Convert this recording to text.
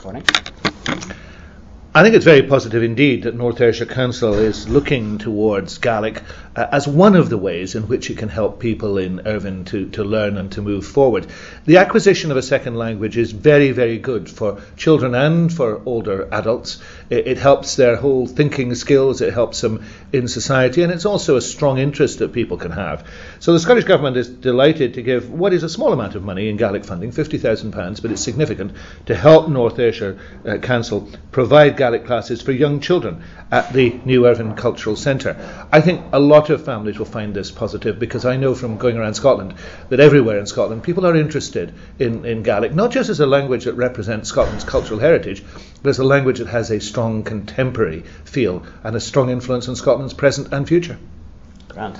pone I think it's very positive indeed that North Ayrshire Council is looking towards Gaelic uh, as one of the ways in which it can help people in Irvine to, to learn and to move forward. The acquisition of a second language is very, very good for children and for older adults. It, it helps their whole thinking skills, it helps them in society, and it's also a strong interest that people can have. So the Scottish Government is delighted to give what is a small amount of money in Gaelic funding, £50,000, but it's significant, to help North Ayrshire uh, Council provide Gaelic classes for young children at the New Irvine Cultural Centre. I think a lot of families will find this positive because I know from going around Scotland that everywhere in Scotland people are interested in, in Gaelic, not just as a language that represents Scotland's cultural heritage, but as a language that has a strong contemporary feel and a strong influence on Scotland's present and future. Grant.